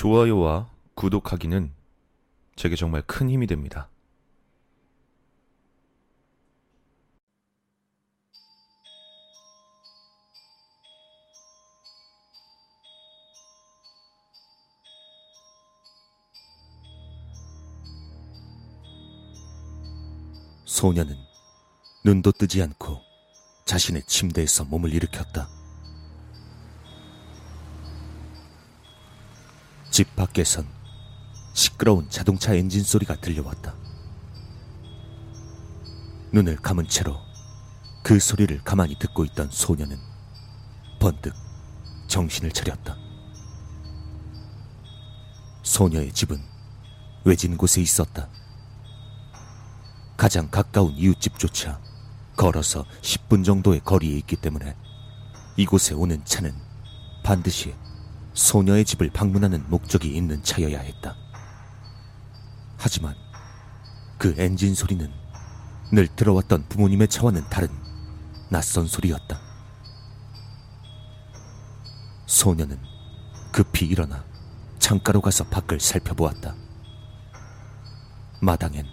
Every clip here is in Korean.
좋아요와 구독하기는 제게 정말 큰 힘이 됩니다. 소녀는 눈도 뜨지 않고 자신의 침대에서 몸을 일으켰다. 집 밖에선 시끄러운 자동차 엔진 소리가 들려왔다. 눈을 감은 채로 그 소리를 가만히 듣고 있던 소녀는 번뜩 정신을 차렸다. 소녀의 집은 외진 곳에 있었다. 가장 가까운 이웃집조차 걸어서 10분 정도의 거리에 있기 때문에 이곳에 오는 차는 반드시 소녀의 집을 방문하는 목적이 있는 차여야 했다. 하지만 그 엔진 소리는 늘 들어왔던 부모님의 차와는 다른 낯선 소리였다. 소녀는 급히 일어나 창가로 가서 밖을 살펴보았다. 마당엔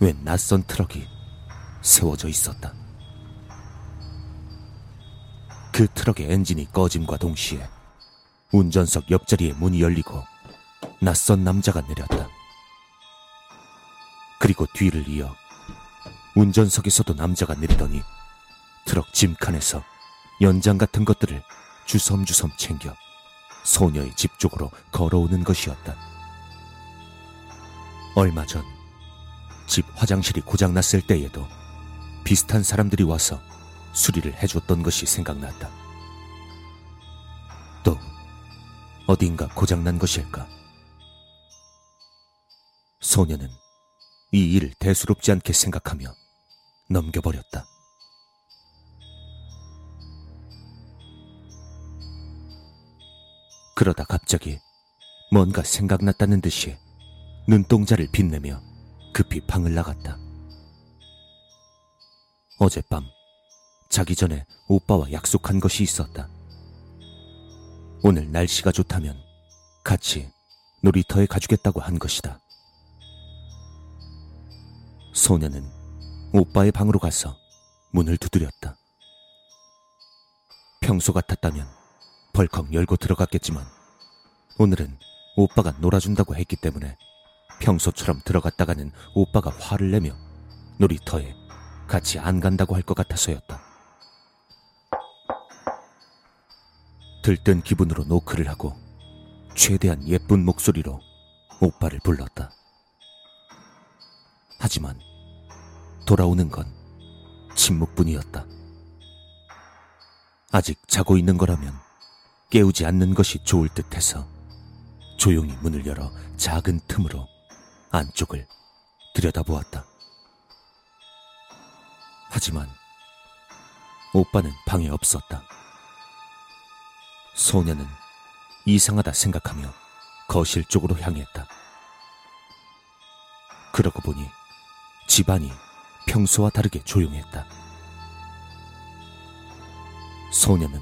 웬 낯선 트럭이 세워져 있었다. 그 트럭의 엔진이 꺼짐과 동시에 운전석 옆자리에 문이 열리고 낯선 남자가 내렸다. 그리고 뒤를 이어 운전석에서도 남자가 내리더니 트럭 짐칸에서 연장 같은 것들을 주섬주섬 챙겨 소녀의 집 쪽으로 걸어오는 것이었다. 얼마 전 집 화장실이 고장났을 때에도 비슷한 사람들이 와서 수리를 해줬던 것이 생각났다. 또 어딘가 고장난 것일까? 소녀는 이 일을 대수롭지 않게 생각하며 넘겨버렸다. 그러다 갑자기 뭔가 생각났다는 듯이 눈동자를 빛내며 급히 방을 나갔다. 어젯밤 자기 전에 오빠와 약속한 것이 있었다. 오늘 날씨가 좋다면 같이 놀이터에 가주겠다고 한 것이다. 소녀는 오빠의 방으로 가서 문을 두드렸다. 평소 같았다면 벌컥 열고 들어갔겠지만 오늘은 오빠가 놀아준다고 했기 때문에 평소처럼 들어갔다가는 오빠가 화를 내며 놀이터에 같이 안 간다고 할 것 같아서였다. 들뜬 기분으로 노크를 하고 최대한 예쁜 목소리로 오빠를 불렀다. 하지만 돌아오는 건 침묵뿐이었다. 아직 자고 있는 거라면 깨우지 않는 것이 좋을 듯 해서 조용히 문을 열어 작은 틈으로 안쪽을 들여다보았다. 하지만 오빠는 방에 없었다. 소녀는 이상하다 생각하며 거실 쪽으로 향했다. 그러고 보니 집안이 평소와 다르게 조용했다. 소녀는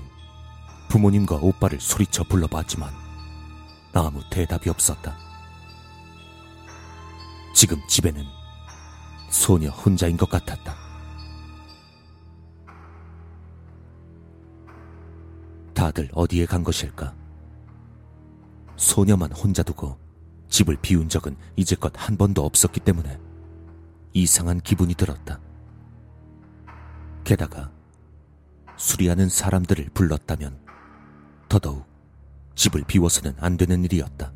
부모님과 오빠를 소리쳐 불러봤지만 아무 대답이 없었다. 지금 집에는 소녀 혼자인 것 같았다. 다들 어디에 간 것일까? 소녀만 혼자 두고 집을 비운 적은 이제껏 한 번도 없었기 때문에 이상한 기분이 들었다. 게다가 수리하는 사람들을 불렀다면 더더욱 집을 비워서는 안 되는 일이었다.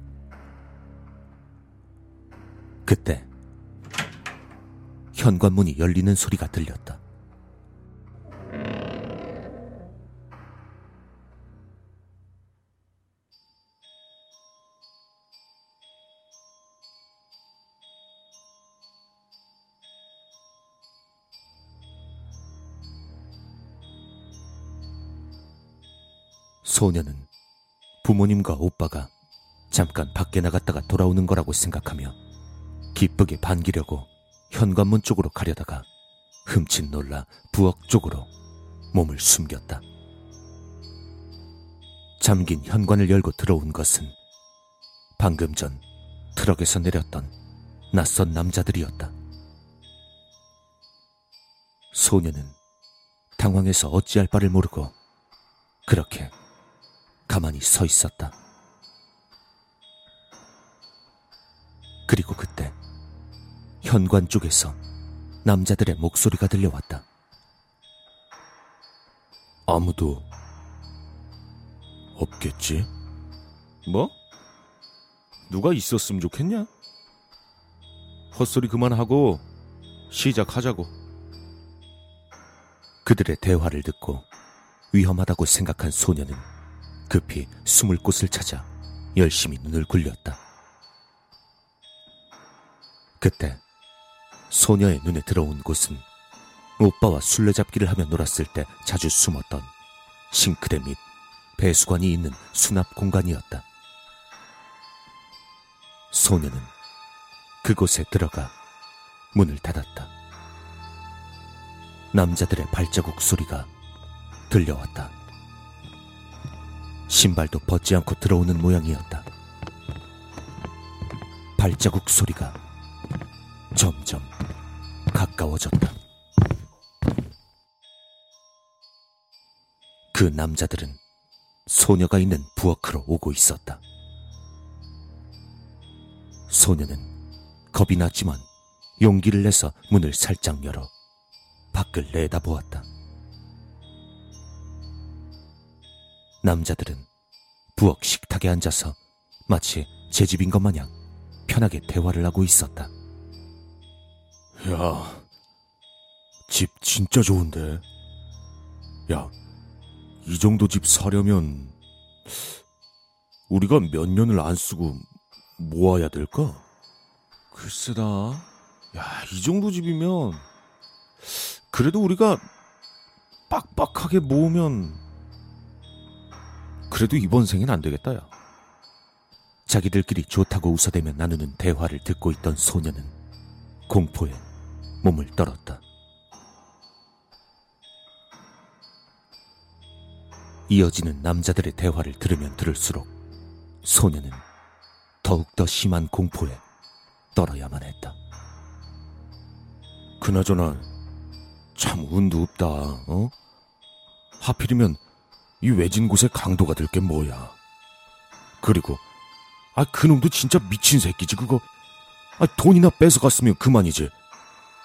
그때 현관문이 열리는 소리가 들렸다. 소녀는 부모님과 오빠가 잠깐 밖에 나갔다가 돌아오는 거라고 생각하며 기쁘게 반기려고 현관문 쪽으로 가려다가 흠칫 놀라 부엌 쪽으로 몸을 숨겼다. 잠긴 현관을 열고 들어온 것은 방금 전 트럭에서 내렸던 낯선 남자들이었다. 소녀는 당황해서 어찌할 바를 모르고 그렇게 가만히 서 있었다. 그리고 그때 현관 쪽에서 남자들의 목소리가 들려왔다. 아무도 없겠지? 뭐? 누가 있었으면 좋겠냐? 헛소리 그만하고 시작하자고. 그들의 대화를 듣고 위험하다고 생각한 소녀는 급히 숨을 곳을 찾아 열심히 눈을 굴렸다. 그때 소녀의 눈에 들어온 곳은 오빠와 술래잡기를 하며 놀았을 때 자주 숨었던 싱크대 및 배수관이 있는 수납 공간이었다. 소녀는 그곳에 들어가 문을 닫았다. 남자들의 발자국 소리가 들려왔다. 신발도 벗지 않고 들어오는 모양이었다. 발자국 소리가 점점 가까워졌다. 그 남자들은 소녀가 있는 부엌으로 오고 있었다. 소녀는 겁이 났지만 용기를 내서 문을 살짝 열어 밖을 내다보았다. 남자들은 부엌 식탁에 앉아서 마치 제 집인 것 마냥 편하게 대화를 하고 있었다. 야, 집 진짜 좋은데. 야, 이 정도 집 사려면 우리가 몇 년을 안 쓰고 모아야 될까? 글쎄다. 야, 이 정도 집이면 그래도 우리가 빡빡하게 모으면 그래도 이번 생엔 안 되겠다, 야. 자기들끼리 좋다고 웃어대며 나누는 대화를 듣고 있던 소녀는 공포에 몸을 떨었다. 이어지는 남자들의 대화를 들으면 들을수록 소녀는 더욱더 심한 공포에 떨어야만 했다. 그나저나 참 운도 없다, 어? 하필이면 이 외진 곳에 강도가 될 게 뭐야. 그리고 아 그놈도 진짜 미친 새끼지 그거. 아 돈이나 뺏어갔으면 그만이지.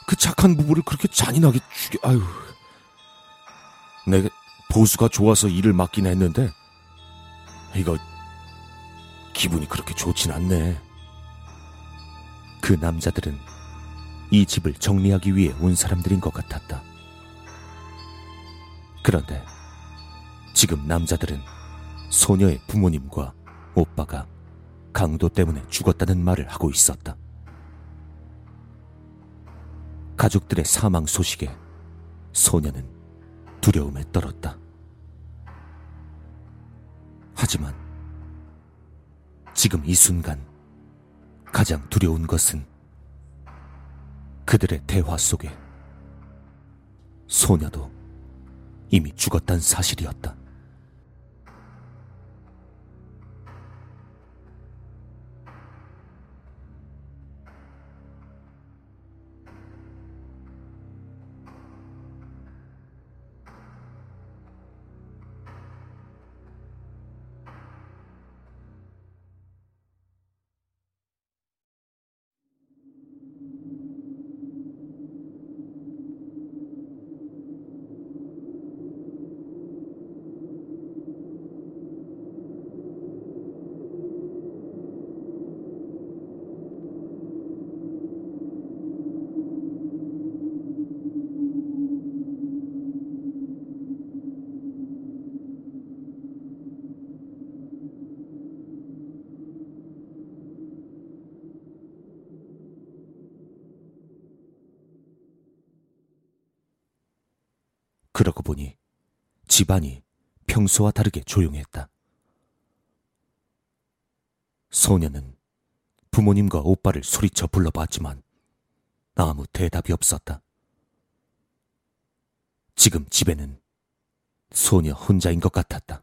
그 착한 부부를 그렇게 잔인하게 죽여. 아유. 내가 보수가 좋아서 일을 맡긴 했는데 이거 기분이 그렇게 좋진 않네. 그 남자들은 이 집을 정리하기 위해 온 사람들인 것 같았다. 그런데 지금 남자들은 소녀의 부모님과 오빠가 강도 때문에 죽었다는 말을 하고 있었다. 가족들의 사망 소식에 소녀는 두려움에 떨었다. 하지만 지금 이 순간 가장 두려운 것은 그들의 대화 속에 소녀도 이미 죽었단 사실이었다. 그러고 보니 집안이 평소와 다르게 조용했다. 소녀는 부모님과 오빠를 소리쳐 불러봤지만 아무 대답이 없었다. 지금 집에는 소녀 혼자인 것 같았다.